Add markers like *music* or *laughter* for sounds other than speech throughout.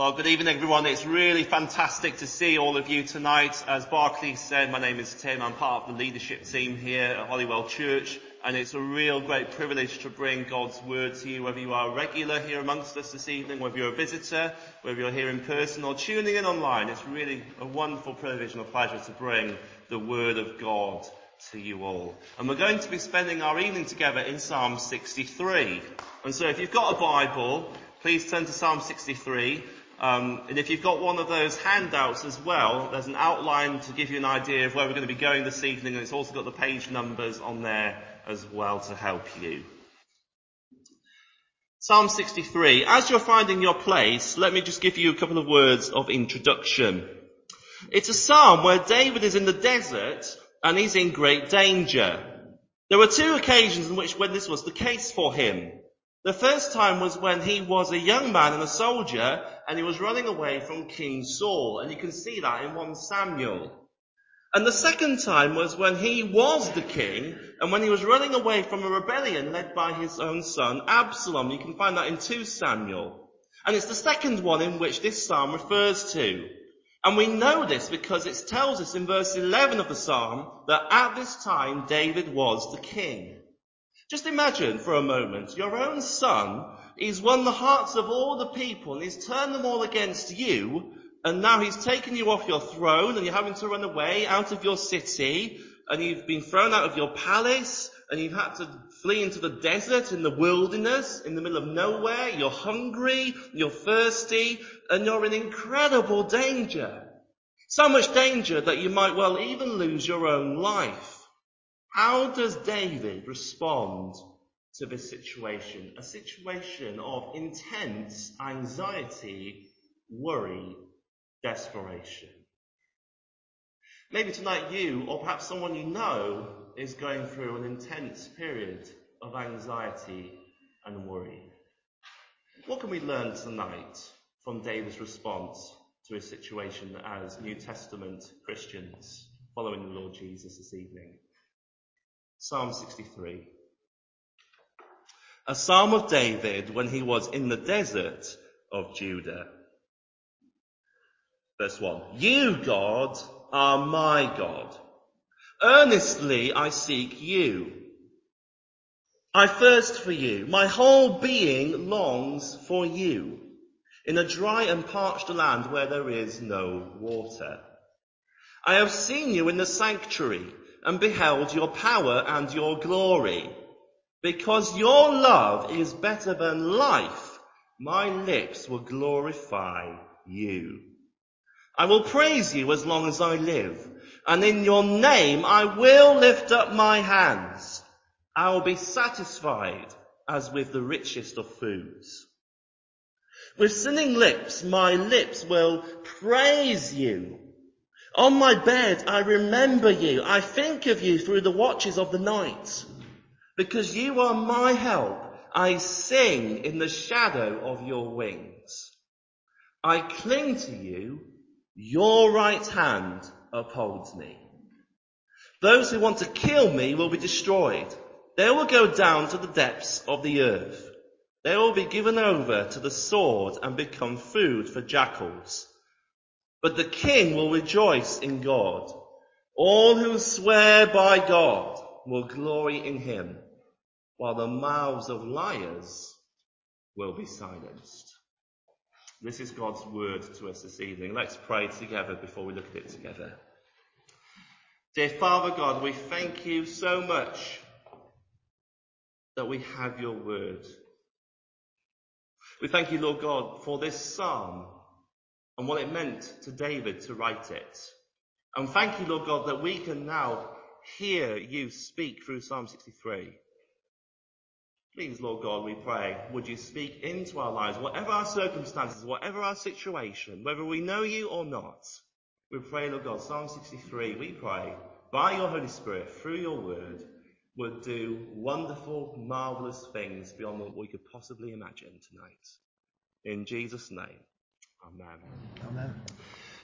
Well, good evening everyone. It's really fantastic to see all of you tonight. As Barclay said, my name is Tim. I'm part of the leadership team here at Holywell Church and it's a real great privilege to bring God's word to you, whether you are a regular here amongst us this evening, whether you're a visitor, whether you're here in person or tuning in online. It's really a wonderful privilege and a pleasure to bring the word of God to you all. And we're going to be spending our evening together in Psalm 63. And so if you've got a Bible, please turn to Psalm 63. Um, and if you've got one of those handouts as well, there's an outline to give you an idea of where we're going to be going this evening, and it's also got the page numbers on there as well to help you. Psalm 63. As you're finding your place, let me just give you a couple of words of introduction. It's a psalm where David is in the desert and he's in great danger. There were two occasions in which when this was the case for him. The first time was when he was a young man and a soldier and he was running away from King Saul. And you can see that in 1 Samuel. And the second time was when he was the king and when he was running away from a rebellion led by his own son Absalom. You can find that in 2 Samuel. And it's the second one in which this psalm refers to. And we know this because it tells us in verse 11 of the psalm that at this time David was the king. Just imagine for a moment, your own son, he's won the hearts of all the people and he's turned them all against you, and now he's taken you off your throne and you're having to run away out of your city, and you've been thrown out of your palace, and you've had to flee into the desert, in the wilderness, in the middle of nowhere, you're hungry, you're thirsty, and you're in incredible danger. So much danger that you might well even lose your own life. How does David respond to this situation? A situation of intense anxiety, worry, desperation. Maybe tonight you, or perhaps someone you know, is going through an intense period of anxiety and worry. What can we learn tonight from David's response to his situation as New Testament Christians following the Lord Jesus this evening? Psalm 63. A psalm of David when he was in the desert of Judah. Verse 1. You, God, are my God. Earnestly I seek you. I thirst for you. My whole being longs for you in a dry and parched land where there is no water. I have seen you in the sanctuary and beheld your power and your glory. Because your love is better than life, my lips will glorify you. I will praise you as long as I live, and in your name I will lift up my hands. I will be satisfied as with the richest of foods. With sinning lips, my lips will praise you. On my bed, I remember you. I think of you through the watches of the night. Because you are my help, I sing in the shadow of your wings. I cling to you. Your right hand upholds me. Those who want to kill me will be destroyed. They will go down to the depths of the earth. They will be given over to the sword and become food for jackals. But the king will rejoice in God. All who swear by God will glory in him, while the mouths of liars will be silenced. This is God's word to us this evening. Let's pray together before we look at it together. Dear Father God, we thank you so much that we have your word. We thank you, Lord God, for this psalm and what it meant to David to write it. And thank you, Lord God, that we can now hear you speak through Psalm 63. Please, Lord God, we pray, would you speak into our lives, whatever our circumstances, whatever our situation, whether we know you or not. We pray, Lord God, Psalm 63, we pray, by your Holy Spirit, through your word, would do wonderful, marvelous things beyond what we could possibly imagine tonight. In Jesus' name. Amen. Amen.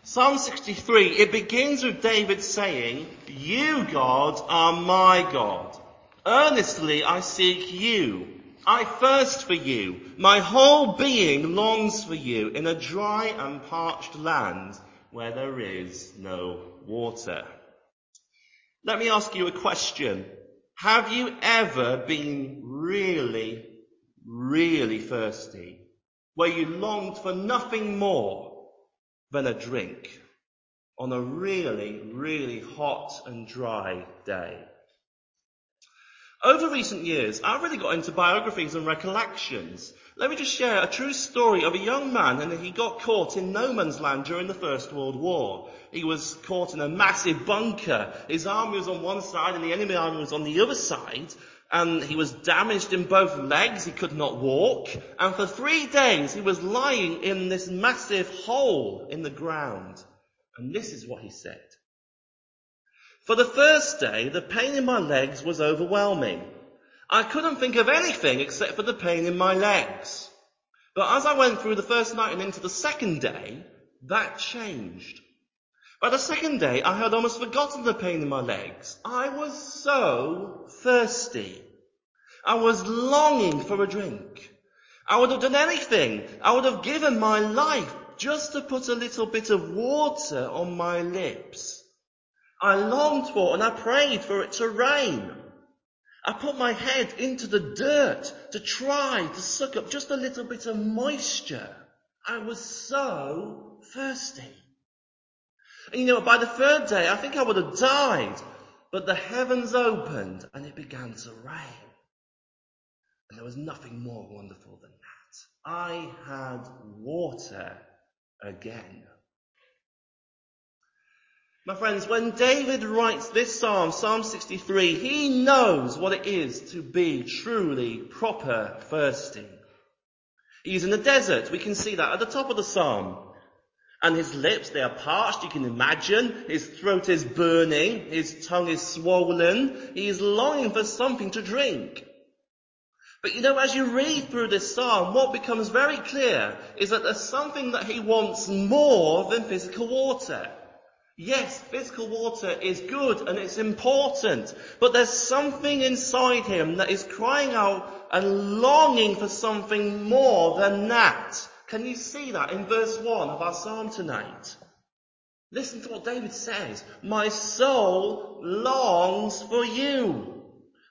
Psalm 63, it begins with David saying, You, God, are my God. Earnestly I seek you. I thirst for you. My whole being longs for you in a dry and parched land where there is no water. Let me ask you a question. Have you ever been really, really thirsty where you longed for nothing more than a drink on a really, really hot and dry day? Over recent years, I've really got into biographies and recollections. Let me just share a true story of a young man and he got caught in no man's land during the First World War. He was caught in a massive bunker. His army was on one side and the enemy army was on the other side. And he was damaged in both legs. He could not walk. And for three days he was lying in this massive hole in the ground. And this is what he said. For the first day, the pain in my legs was overwhelming. I couldn't think of anything except for the pain in my legs. But as I went through the first night and into the second day, that changed. By the second day, I had almost forgotten the pain in my legs. I was so thirsty. I was longing for a drink. I would have done anything. I would have given my life just to put a little bit of water on my lips. I longed for and I prayed for it to rain. I put my head into the dirt to try to suck up just a little bit of moisture. I was so thirsty. And you know, by the third day, I think I would have died, but the heavens opened and it began to rain. And there was nothing more wonderful than that. I had water again. My friends, when David writes this psalm, Psalm 63, he knows what it is to be truly proper thirsty. He's in the desert. We can see that at the top of the psalm. And his lips, they are parched, you can imagine. His throat is burning. His tongue is swollen. He is longing for something to drink. But you know, as you read through this psalm, what becomes very clear is that there's something that he wants more than physical water. Yes, physical water is good and it's important, but there's something inside him that is crying out and longing for something more than that. Can you see that in verse 1 of our psalm tonight? Listen to what David says. My soul longs for you.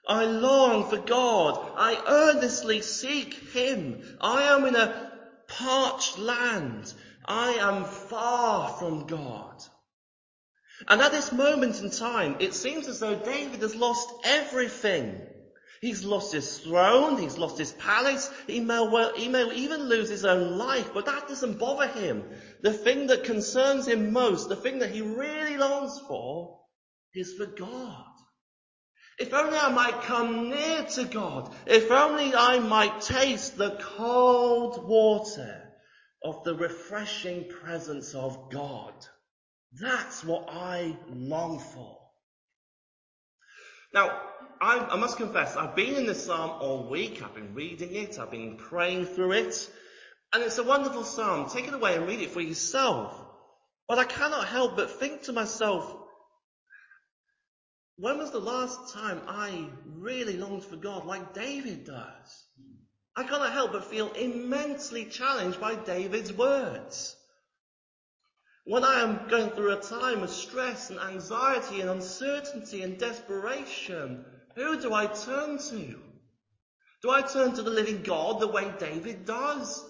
I long for God. I earnestly seek Him. I am in a parched land. I am far from God. And at this moment in time, it seems as though David has lost everything. He's lost his throne, he's lost his palace, he may, well, he may even lose his own life, but that doesn't bother him. The thing that concerns him most, the thing that he really longs for, is for God. If only I might come near to God. If only I might taste the cold water of the refreshing presence of God. That's what I long for. Now, I, I, must confess, I've been in this psalm all week. I've been reading it. I've been praying through it. And it's a wonderful psalm. Take it away and read it for yourself. But I cannot help but think to myself, when was the last time I really longed for God like David does? I cannot help but feel immensely challenged by David's words. When I am going through a time of stress and anxiety and uncertainty and desperation, who do I turn to? Do I turn to the living God the way David does?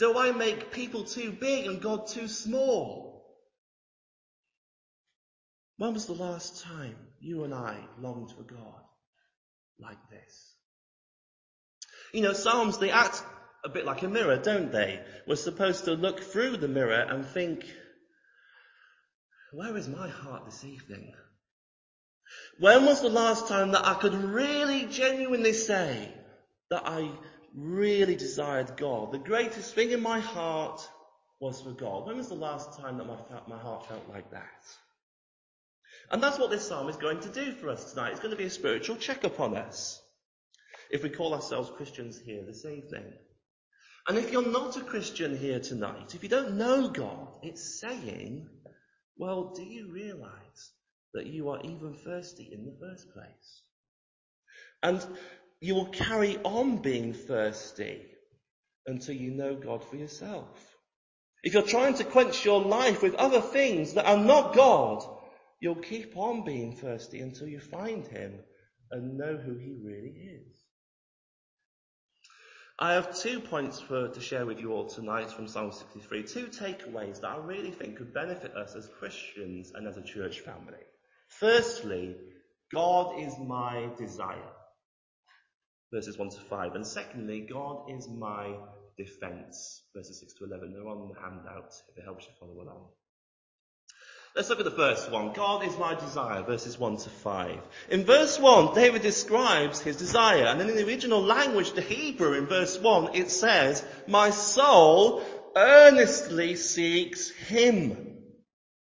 Do I make people too big and God too small? When was the last time you and I longed for God like this? You know, Psalms, they act a bit like a mirror, don't they? We're supposed to look through the mirror and think, where is my heart this evening? When was the last time that I could really genuinely say that I really desired God? The greatest thing in my heart was for God. When was the last time that my, my heart felt like that? And that's what this psalm is going to do for us tonight. It's going to be a spiritual check-up on us. If we call ourselves Christians here this evening. And if you're not a Christian here tonight, if you don't know God, it's saying well, do you realize that you are even thirsty in the first place? And you will carry on being thirsty until you know God for yourself. If you're trying to quench your life with other things that are not God, you'll keep on being thirsty until you find Him and know who He really is. I have two points for, to share with you all tonight from Psalm 63. Two takeaways that I really think could benefit us as Christians and as a church family. Firstly, God is my desire. Verses 1 to 5. And secondly, God is my defense. Verses 6 to 11. They're on the handout if it helps you follow along. Let's look at the first one. God is my desire, verses 1 to 5. In verse 1, David describes his desire, and then in the original language, the Hebrew, in verse 1, it says, My soul earnestly seeks him.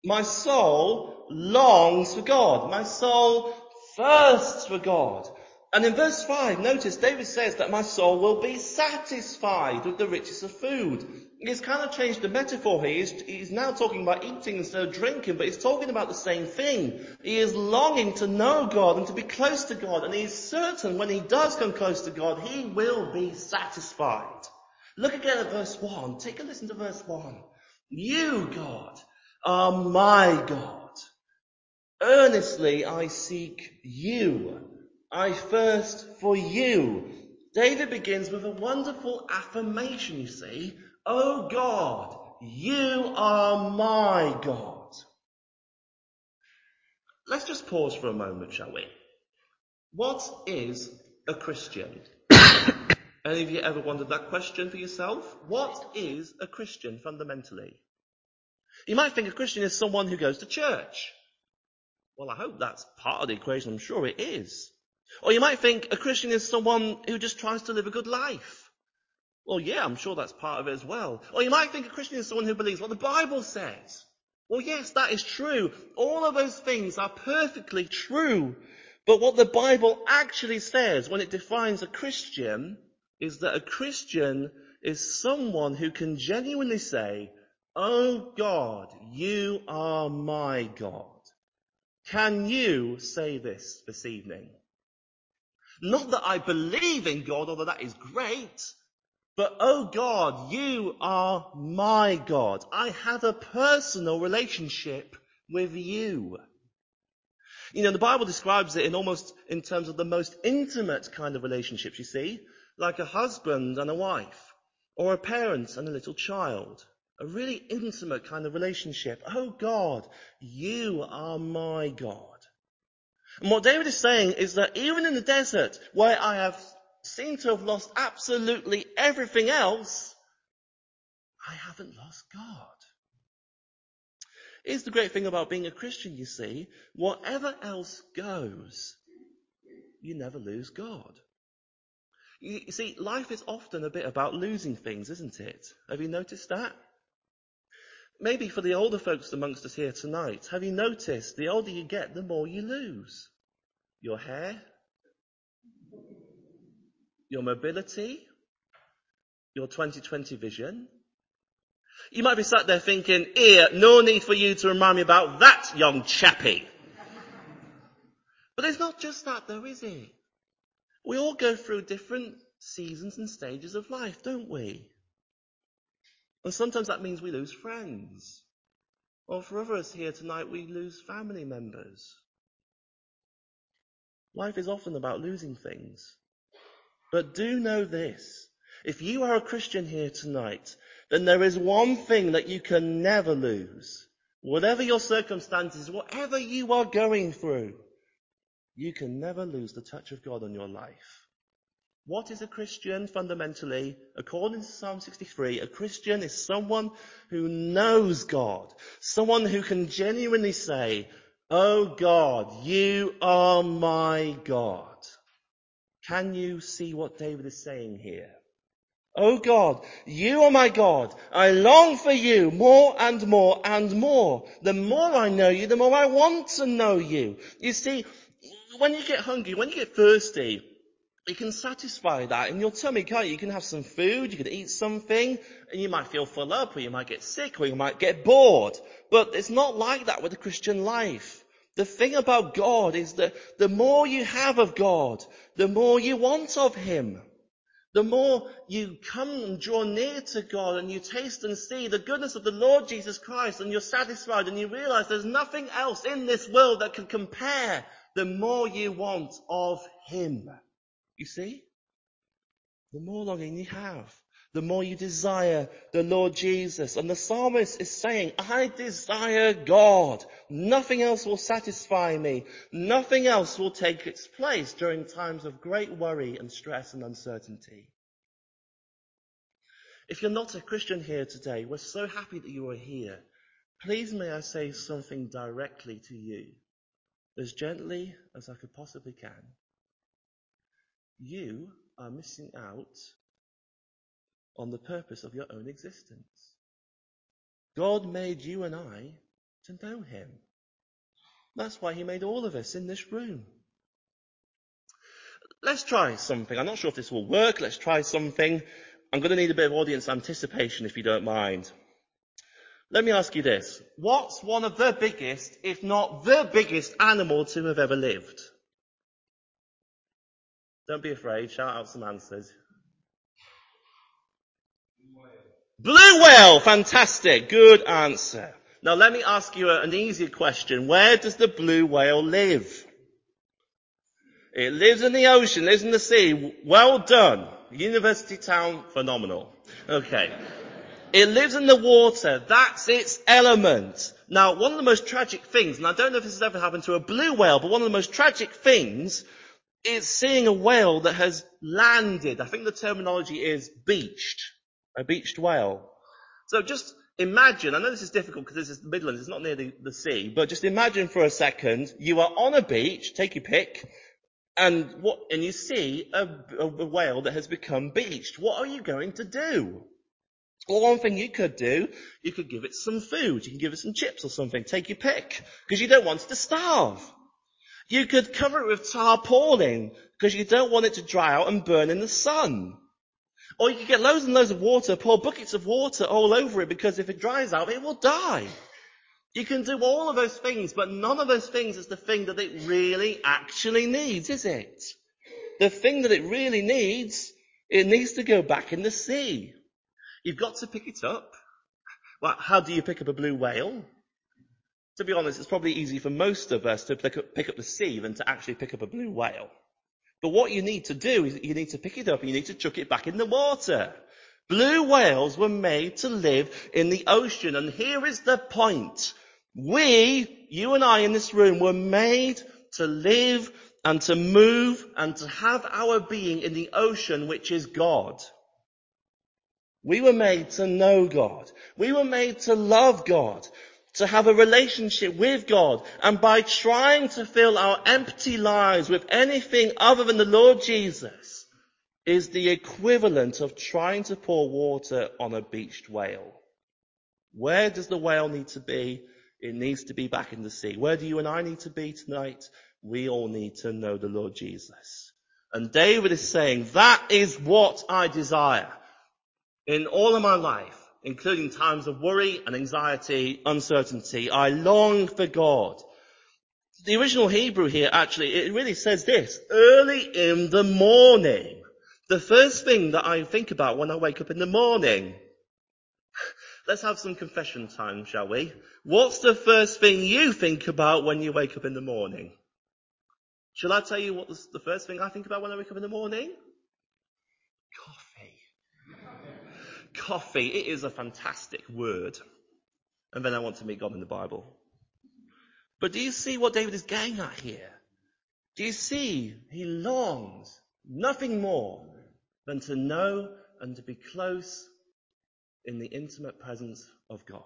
My soul longs for God. My soul thirsts for God. And in verse 5, notice David says that my soul will be satisfied with the riches of food. He's kind of changed the metaphor here. He's, he's, now talking about eating instead of drinking, but he's talking about the same thing. He is longing to know God and to be close to God, and he's certain when he does come close to God, he will be satisfied. Look again at verse 1. Take a listen to verse 1. You, God, are my God. Earnestly I seek you. I thirst for you. David begins with a wonderful affirmation, you see. Oh God, you are my God. Let's just pause for a moment, shall we? What is a Christian? *coughs* Any of you ever wondered that question for yourself? What is a Christian fundamentally? You might think a Christian is someone who goes to church. Well, I hope that's part of the equation. I'm sure it is. Or you might think a Christian is someone who just tries to live a good life. Well, yeah, I'm sure that's part of it as well. Or you might think a Christian is someone who believes what the Bible says. Well, yes, that is true. All of those things are perfectly true. But what the Bible actually says when it defines a Christian is that a Christian is someone who can genuinely say, Oh God, you are my God. Can you say this this evening? Not that I believe in God, although that is great, but oh God, you are my God. I have a personal relationship with you. You know, the Bible describes it in almost in terms of the most intimate kind of relationships, you see, like a husband and a wife, or a parent and a little child. A really intimate kind of relationship. Oh God, you are my God. And what David is saying is that even in the desert, where I have seemed to have lost absolutely everything else, I haven't lost God. Here's the great thing about being a Christian, you see. Whatever else goes, you never lose God. You see, life is often a bit about losing things, isn't it? Have you noticed that? Maybe for the older folks amongst us here tonight, have you noticed the older you get, the more you lose? Your hair, your mobility, your 2020 vision. You might be sat there thinking, here, no need for you to remind me about that young chappie. but it's not just that though, is it? We all go through different seasons and stages of life, don't we? And sometimes that means we lose friends. Or for others here tonight, we lose family members. Life is often about losing things. But do know this. If you are a Christian here tonight, then there is one thing that you can never lose. Whatever your circumstances, whatever you are going through, you can never lose the touch of God on your life. What is a Christian fundamentally? According to Psalm 63, a Christian is someone who knows God. Someone who can genuinely say, Oh God, you are my God. Can you see what David is saying here? Oh God, you are my God. I long for you more and more and more. The more I know you, the more I want to know you. You see, when you get hungry, when you get thirsty, you can satisfy that in your tummy, can't you? You can have some food, you can eat something, and you might feel full up, or you might get sick, or you might get bored. But it's not like that with the Christian life. The thing about God is that the more you have of God, the more you want of Him. The more you come and draw near to God and you taste and see the goodness of the Lord Jesus Christ and you're satisfied and you realize there's nothing else in this world that can compare, the more you want of Him. You see? The more longing you have the more you desire the Lord Jesus. And the psalmist is saying, I desire God. Nothing else will satisfy me. Nothing else will take its place during times of great worry and stress and uncertainty. If you're not a Christian here today, we're so happy that you are here. Please may I say something directly to you, as gently as I could possibly can. You are missing out on the purpose of your own existence. God made you and I to know Him. That's why He made all of us in this room. Let's try something. I'm not sure if this will work. Let's try something. I'm going to need a bit of audience anticipation if you don't mind. Let me ask you this. What's one of the biggest, if not the biggest animal to have ever lived? Don't be afraid. Shout out some answers. Blue whale, fantastic, good answer. Now let me ask you an easier question. Where does the blue whale live? It lives in the ocean, lives in the sea. Well done. University town, phenomenal. Okay. It lives in the water. That's its element. Now, one of the most tragic things, and I don't know if this has ever happened to a blue whale, but one of the most tragic things is seeing a whale that has landed. I think the terminology is beached a beached whale. So just imagine, I know this is difficult because this is the Midlands, it's not near the, the sea, but just imagine for a second, you are on a beach, take your pick, and what, and you see a, a, whale that has become beached. What are you going to do? Well, one thing you could do, you could give it some food. You can give it some chips or something. Take your pick. Because you don't want it to starve. You could cover it with tarpaulin because you don't want it to dry out and burn in the sun. Or you could get loads and loads of water, pour buckets of water all over it because if it dries out, it will die. You can do all of those things, but none of those things is the thing that it really actually needs, is it? The thing that it really needs, it needs to go back in the sea. You've got to pick it up. Well, how do you pick up a blue whale? To be honest, it's probably easy for most of us to pick up, pick up the sea than to actually pick up a blue whale. But what you need to do is you need to pick it up and you need to chuck it back in the water. Blue whales were made to live in the ocean and here is the point. We, you and I in this room were made to live and to move and to have our being in the ocean which is God. We were made to know God. We were made to love God to have a relationship with God. And by trying to fill our empty lives with anything other than the Lord Jesus is the equivalent of trying to pour water on a beached whale. Where does the whale need to be? It needs to be back in the sea. Where do you and I need to be tonight? We all need to know the Lord Jesus. And David is saying, that is what I desire in all of my life including times of worry and anxiety, uncertainty. I long for God. The original Hebrew here actually, it really says this, early in the morning. The first thing that I think about when I wake up in the morning. *laughs* Let's have some confession time, shall we? What's the first thing you think about when you wake up in the morning? Shall I tell you what the first thing I think about when I wake up in the morning? Coffee, it is a fantastic word. And then I want to meet God in the Bible. But do you see what David is getting at here? Do you see he longs nothing more than to know and to be close in the intimate presence of God?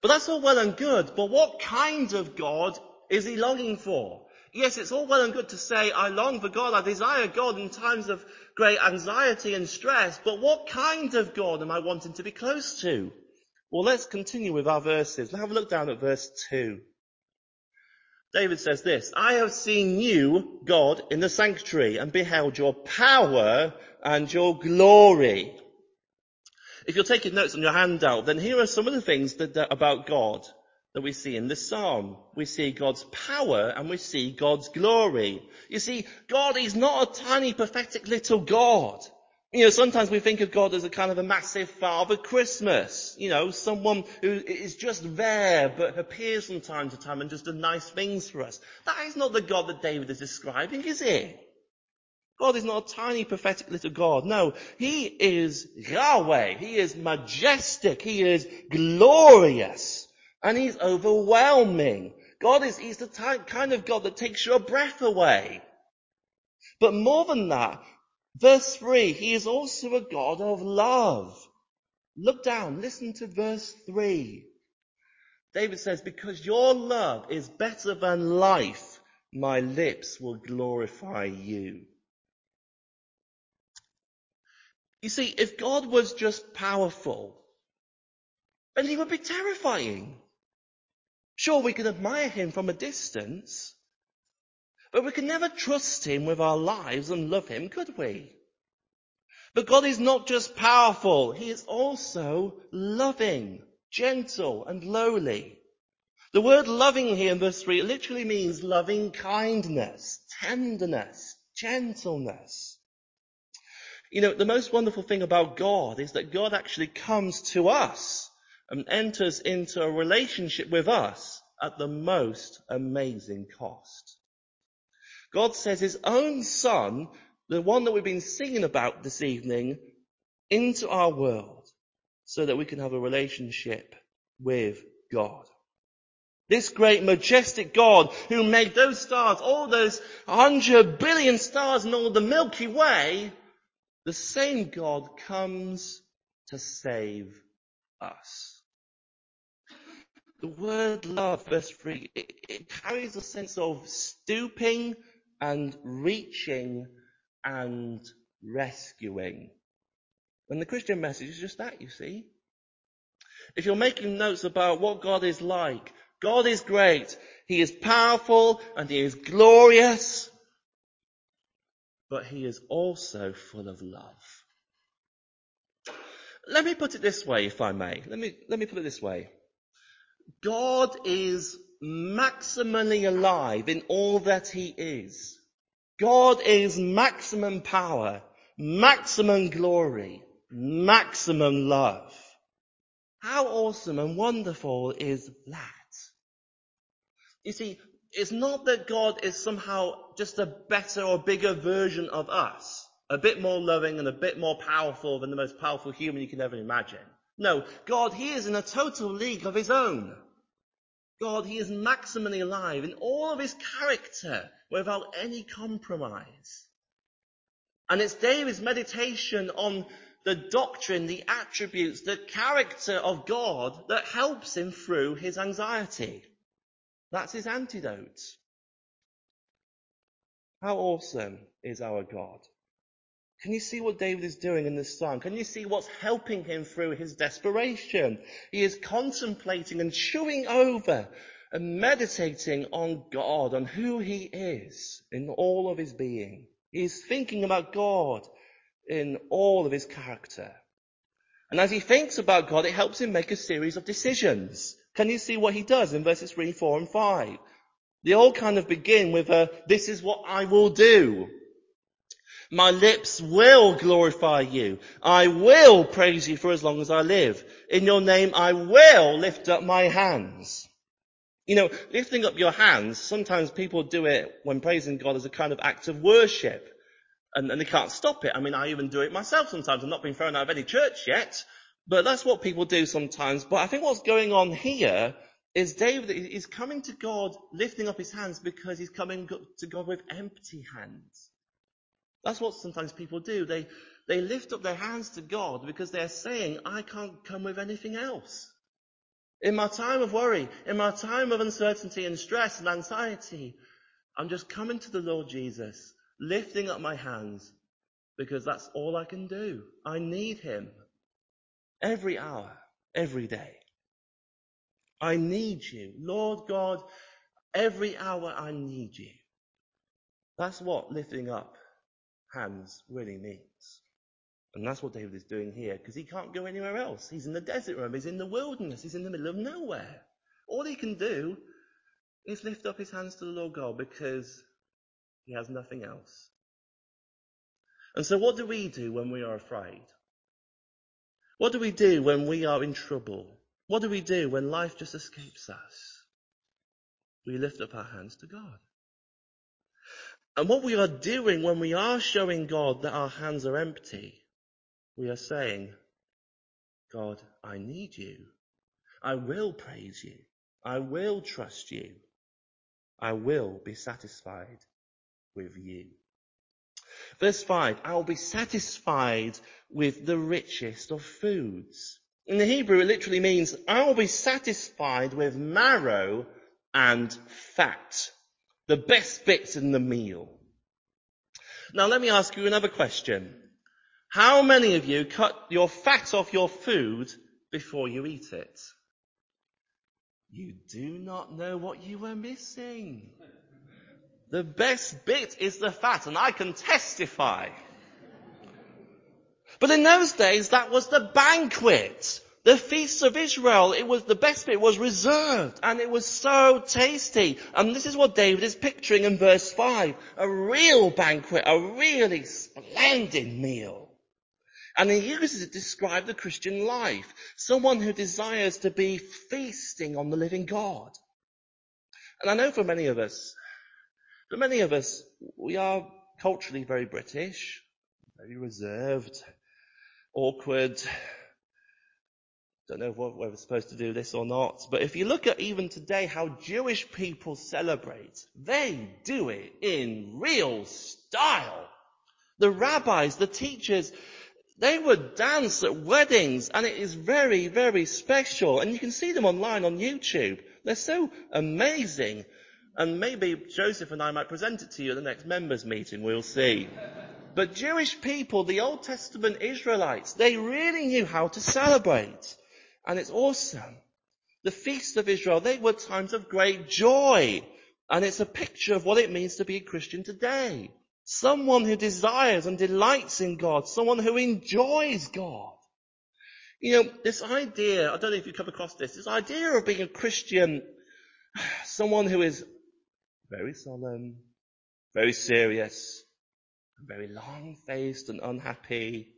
But that's all well and good, but what kind of God is he longing for? Yes, it's all well and good to say, I long for God, I desire God in times of great anxiety and stress, but what kind of God am I wanting to be close to? Well, let's continue with our verses. Now have a look down at verse 2. David says this, I have seen you, God, in the sanctuary and beheld your power and your glory. If you're taking notes on your handout, then here are some of the things that, that about God. That we see in the psalm. We see God's power and we see God's glory. You see, God is not a tiny pathetic little God. You know, sometimes we think of God as a kind of a massive Father Christmas. You know, someone who is just there but appears from time to time and just does nice things for us. That is not the God that David is describing, is it? God is not a tiny pathetic little God. No, He is Yahweh. He is majestic. He is glorious. And He's overwhelming. God is, He's the kind of God that takes your breath away. But more than that, Verse 3, he is also a God of love. Look down, listen to verse 3. David says, because your love is better than life, my lips will glorify you. You see, if God was just powerful, then he would be terrifying. Sure, we can admire him from a distance, but we can never trust him with our lives and love him, could we? But God is not just powerful, He is also loving, gentle, and lowly. The word loving here in verse 3 literally means loving kindness, tenderness, gentleness. You know, the most wonderful thing about God is that God actually comes to us and enters into a relationship with us at the most amazing cost. God says his own son, the one that we've been singing about this evening, into our world so that we can have a relationship with God. This great majestic God who made those stars, all those hundred billion stars in all the Milky Way, the same God comes to save us. The word love, verse 3, it, it carries a sense of stooping and reaching and rescuing. And the Christian message is just that, you see. If you're making notes about what God is like, God is great. He is powerful and He is glorious, but He is also full of love. Let me put it this way, if I may. Let me, let me put it this way. God is maximally alive in all that he is. God is maximum power, maximum glory, maximum love. How awesome and wonderful is that? You see, it's not that God is somehow just a better or bigger version of us, a bit more loving and a bit more powerful than the most powerful human you can ever imagine. No, God, He is in a total league of His own. God, He is maximally alive in all of His character without any compromise. And it's David's meditation on the doctrine, the attributes, the character of God that helps him through his anxiety. That's his antidote. How awesome is our God? Can you see what David is doing in this psalm? Can you see what's helping him through his desperation? He is contemplating and chewing over and meditating on God, on who he is in all of his being. He's thinking about God in all of his character. And as he thinks about God, it helps him make a series of decisions. Can you see what he does in verses 3, 4 and 5? They all kind of begin with a, this is what I will do. My lips will glorify you. I will praise you for as long as I live. In your name I will lift up my hands. You know, lifting up your hands, sometimes people do it when praising God as a kind of act of worship. And, and they can't stop it. I mean, I even do it myself sometimes. I've not been thrown out of any church yet. But that's what people do sometimes. But I think what's going on here is David is coming to God, lifting up his hands because he's coming to God with empty hands. That's what sometimes people do. They, they lift up their hands to God because they're saying, I can't come with anything else. In my time of worry, in my time of uncertainty and stress and anxiety, I'm just coming to the Lord Jesus, lifting up my hands because that's all I can do. I need Him every hour, every day. I need you. Lord God, every hour I need you. That's what lifting up hands really needs. And that's what David is doing here, because he can't go anywhere else. He's in the desert room, he's in the wilderness, he's in the middle of nowhere. all he can do is lift up his hands to the Lord God because he has nothing else. And so what do we do when we are afraid? What do we do when we are in trouble? What do we do when life just escapes us? We lift up our hands to God. And what we are doing when we are showing God that our hands are empty, we are saying, God, I need you. I will praise you. I will trust you. I will be satisfied with you. Verse 5, I will be satisfied with the richest of foods. In the Hebrew, it literally means, I will be satisfied with marrow and fat. The best bits in the meal. Now let me ask you another question. How many of you cut your fat off your food before you eat it? You do not know what you were missing. The best bit is the fat, and I can testify. But in those days, that was the banquet. The feasts of Israel, it was the best bit was reserved and it was so tasty. And this is what David is picturing in verse 5. A real banquet, a really splendid meal. And he uses it to describe the Christian life. Someone who desires to be feasting on the living God. And I know for many of us, for many of us, we are culturally very British, very reserved, awkward. Don't know whether we're supposed to do this or not, but if you look at even today how Jewish people celebrate, they do it in real style. The rabbis, the teachers, they would dance at weddings and it is very, very special. And you can see them online on YouTube. They're so amazing. And maybe Joseph and I might present it to you at the next members meeting. We'll see. But Jewish people, the Old Testament Israelites, they really knew how to celebrate. And it's awesome. The feasts of Israel, they were times of great joy. And it's a picture of what it means to be a Christian today. Someone who desires and delights in God. Someone who enjoys God. You know, this idea, I don't know if you come across this, this idea of being a Christian, *sighs* someone who is very solemn, very serious, very long-faced and unhappy.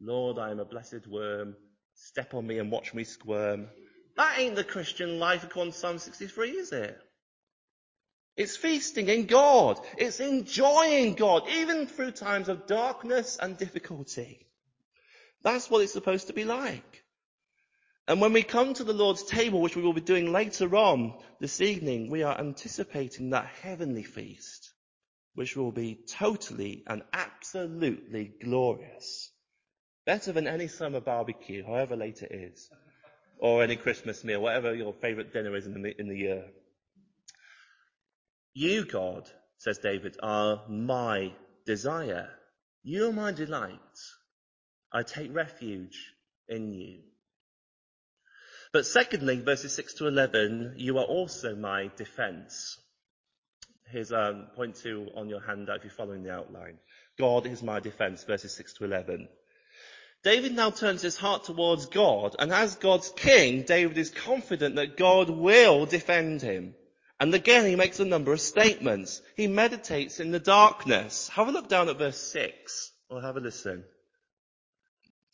Lord, I am a blessed worm. Step on me and watch me squirm. That ain't the Christian life according to Psalm 63, is it? It's feasting in God. It's enjoying God, even through times of darkness and difficulty. That's what it's supposed to be like. And when we come to the Lord's table, which we will be doing later on this evening, we are anticipating that heavenly feast, which will be totally and absolutely glorious. Better than any summer barbecue, however late it is. Or any Christmas meal, whatever your favourite dinner is in the, in the year. You, God, says David, are my desire. You are my delight. I take refuge in you. But secondly, verses 6 to 11, you are also my defense. Here's um, point two on your handout if you're following the outline. God is my defense, verses 6 to 11. David now turns his heart towards God, and as God's king, David is confident that God will defend him. And again, he makes a number of statements. He meditates in the darkness. Have a look down at verse 6, or have a listen.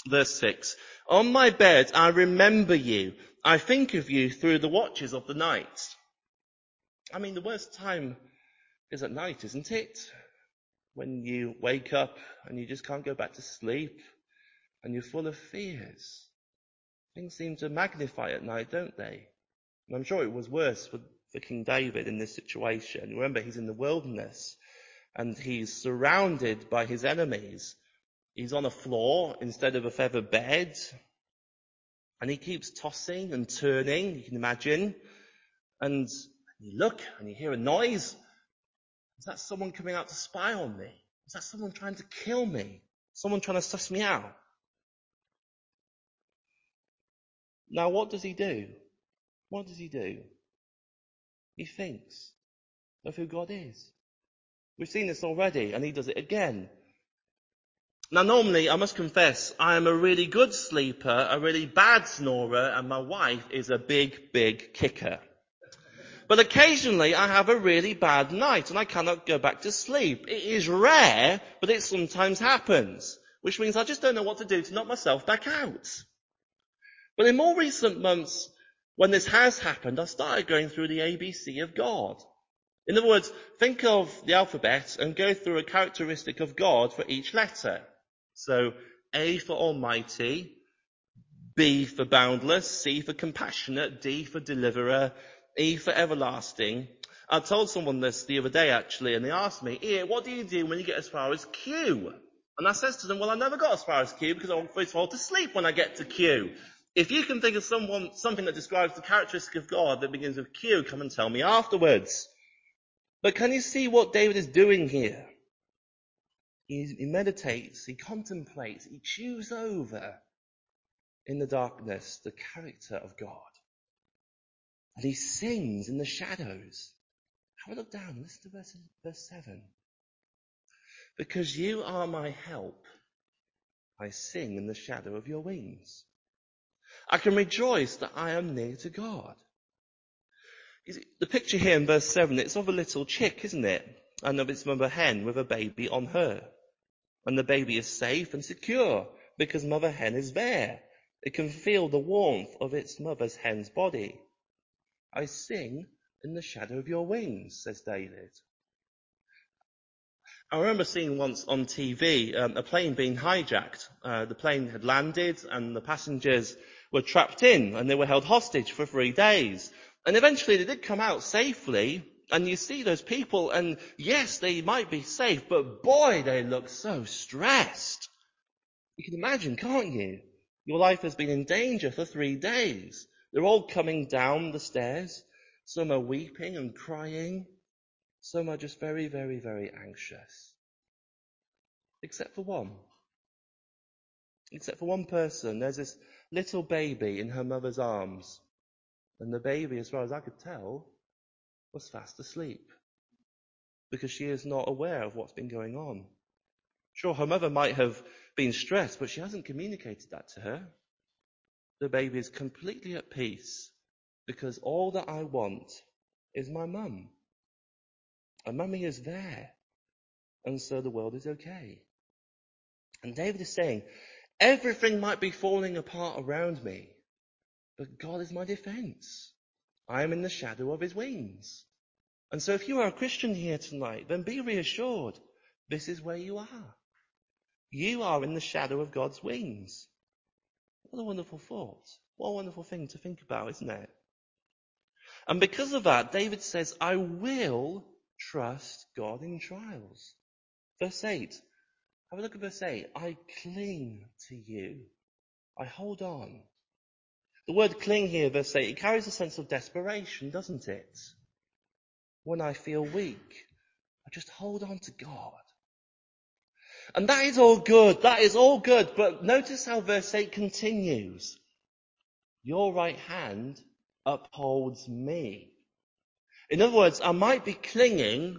Verse 6. On my bed I remember you. I think of you through the watches of the night. I mean, the worst time is at night, isn't it? When you wake up and you just can't go back to sleep and you're full of fears. Things seem to magnify at night, don't they? And I'm sure it was worse for for King David in this situation. Remember, he's in the wilderness and he's surrounded by his enemies. He's on a floor instead of a feather bed. And he keeps tossing and turning, you can imagine. And you look and you hear a noise. Is that someone coming out to spy on me? Is that someone trying to kill me? Someone trying to suss me out? Now what does he do? What does he do? He thinks of who God is. We've seen this already, and he does it again. Now normally, I must confess, I am a really good sleeper, a really bad snorer, and my wife is a big, big kicker. But occasionally I have a really bad night and I cannot go back to sleep. It is rare, but it sometimes happens, which means I just don't know what to do to knock myself back out. But in more recent months, when this has happened, I started going through the ABC of God. In other words, think of the alphabet and go through a characteristic of God for each letter. So A for Almighty, B for boundless, C for compassionate, D for deliverer, E for everlasting. I told someone this the other day actually, and they asked me, Ian, what do you do when you get as far as Q? And I says to them, well, I never got as far as Q because I first of all to sleep when I get to Q. If you can think of someone, something that describes the characteristic of God that begins with Q, come and tell me afterwards. But can you see what David is doing here? He, he meditates, he contemplates, he chews over in the darkness the character of God. And he sings in the shadows. Have a look down, listen to verse, verse 7. Because you are my help, I sing in the shadow of your wings. I can rejoice that I am near to God. The picture here in verse 7, it's of a little chick, isn't it? And of its mother hen with a baby on her. And the baby is safe and secure because mother hen is there. It can feel the warmth of its mother's hen's body. I sing in the shadow of your wings, says David. I remember seeing once on TV um, a plane being hijacked. Uh, the plane had landed and the passengers were trapped in and they were held hostage for three days. And eventually they did come out safely and you see those people and yes, they might be safe, but boy, they look so stressed. You can imagine, can't you? Your life has been in danger for three days. They're all coming down the stairs. Some are weeping and crying. Some are just very, very, very anxious. Except for one. Except for one person. There's this little baby in her mother's arms. And the baby, as far as I could tell, was fast asleep. Because she is not aware of what's been going on. Sure, her mother might have been stressed, but she hasn't communicated that to her. The baby is completely at peace because all that I want is my mum. And mummy is there. And so the world is okay. And David is saying, everything might be falling apart around me, but God is my defense. I am in the shadow of his wings. And so if you are a Christian here tonight, then be reassured. This is where you are. You are in the shadow of God's wings. What a wonderful thought. What a wonderful thing to think about, isn't it? And because of that, David says, I will trust God in trials. Verse 8. Have a look at verse 8. I cling to you. I hold on. The word cling here, verse 8, it carries a sense of desperation, doesn't it? When I feel weak, I just hold on to God. And that is all good. That is all good. But notice how verse 8 continues. Your right hand upholds me. In other words, I might be clinging,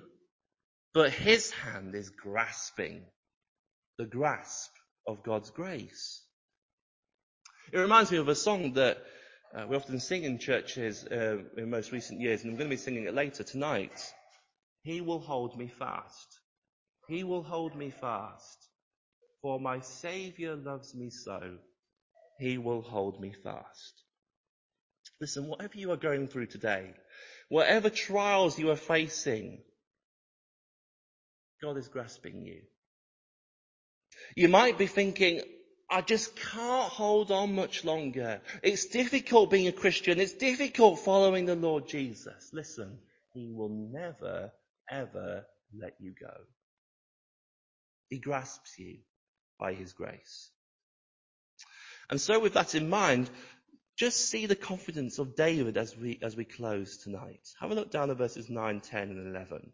but his hand is grasping the grasp of God's grace. It reminds me of a song that uh, we often sing in churches uh, in most recent years, and I'm going to be singing it later tonight. He will hold me fast. He will hold me fast. For my Saviour loves me so. He will hold me fast. Listen, whatever you are going through today, whatever trials you are facing, God is grasping you. You might be thinking, I just can't hold on much longer. It's difficult being a Christian. It's difficult following the Lord Jesus. Listen, He will never, ever let you go. He grasps you by His grace. And so with that in mind, just see the confidence of David as we, as we close tonight. Have a look down at verses 9, 10 and 11.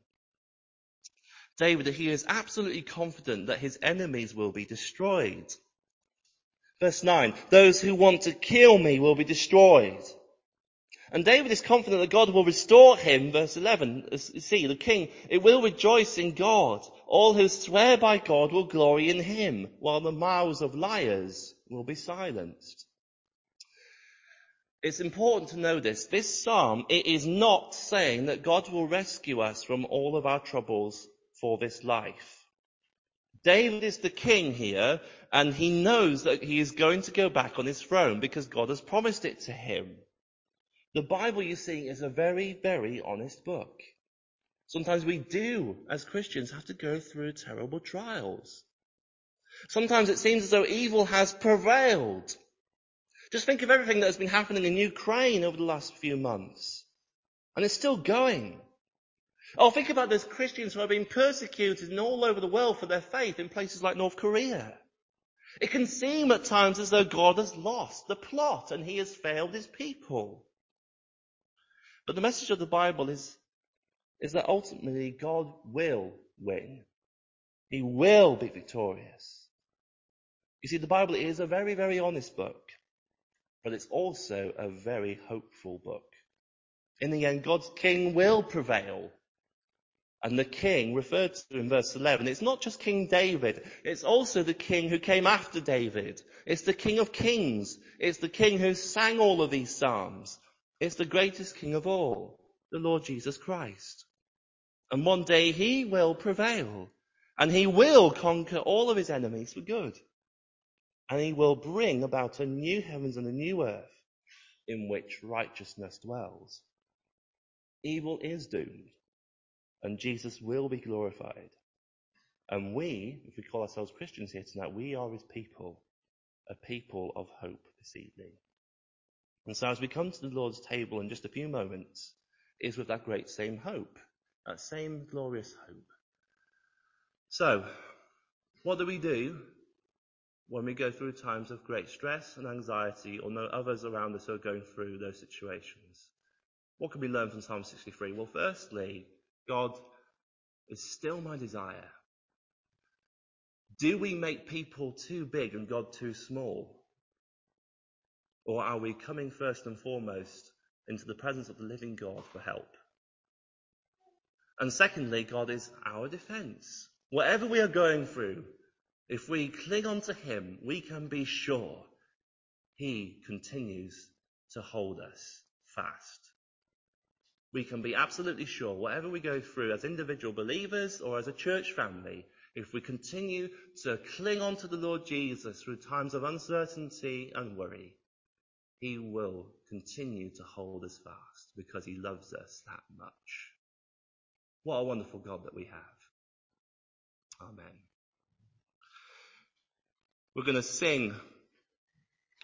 David, that he is absolutely confident that his enemies will be destroyed. Verse 9, those who want to kill me will be destroyed. And David is confident that God will restore him. Verse 11, see, the king, it will rejoice in God. All who swear by God will glory in him, while the mouths of liars will be silenced. It's important to know this. This psalm, it is not saying that God will rescue us from all of our troubles for this life. David is the king here, and he knows that he is going to go back on his throne because God has promised it to him. The Bible, you see, is a very, very honest book. Sometimes we do, as Christians, have to go through terrible trials. Sometimes it seems as though evil has prevailed. Just think of everything that has been happening in Ukraine over the last few months. And it's still going. Oh, think about those Christians who are being persecuted all over the world for their faith in places like North Korea. It can seem at times as though God has lost the plot and he has failed his people. But the message of the Bible is, is that ultimately God will win. He will be victorious. You see, the Bible is a very, very honest book, but it's also a very hopeful book. In the end, God's king will prevail and the king referred to in verse 11, it's not just King David, it's also the king who came after David. It's the king of kings. It's the king who sang all of these psalms. It's the greatest king of all, the Lord Jesus Christ. And one day he will prevail and he will conquer all of his enemies for good. And he will bring about a new heavens and a new earth in which righteousness dwells. Evil is doomed and Jesus will be glorified. And we, if we call ourselves Christians here tonight, we are his people, a people of hope this evening. And so as we come to the Lord's table in just a few moments, is with that great same hope, that same glorious hope. So, what do we do when we go through times of great stress and anxiety or know others around us are going through those situations? What can we learn from Psalm 63? Well, firstly, God is still my desire. Do we make people too big and God too small? Or are we coming first and foremost into the presence of the living God for help? And secondly, God is our defense. Whatever we are going through, if we cling on to Him, we can be sure He continues to hold us fast we can be absolutely sure whatever we go through as individual believers or as a church family, if we continue to cling on to the Lord Jesus through times of uncertainty and worry, he will continue to hold us fast because he loves us that much. What a wonderful God that we have. Amen. We're going to sing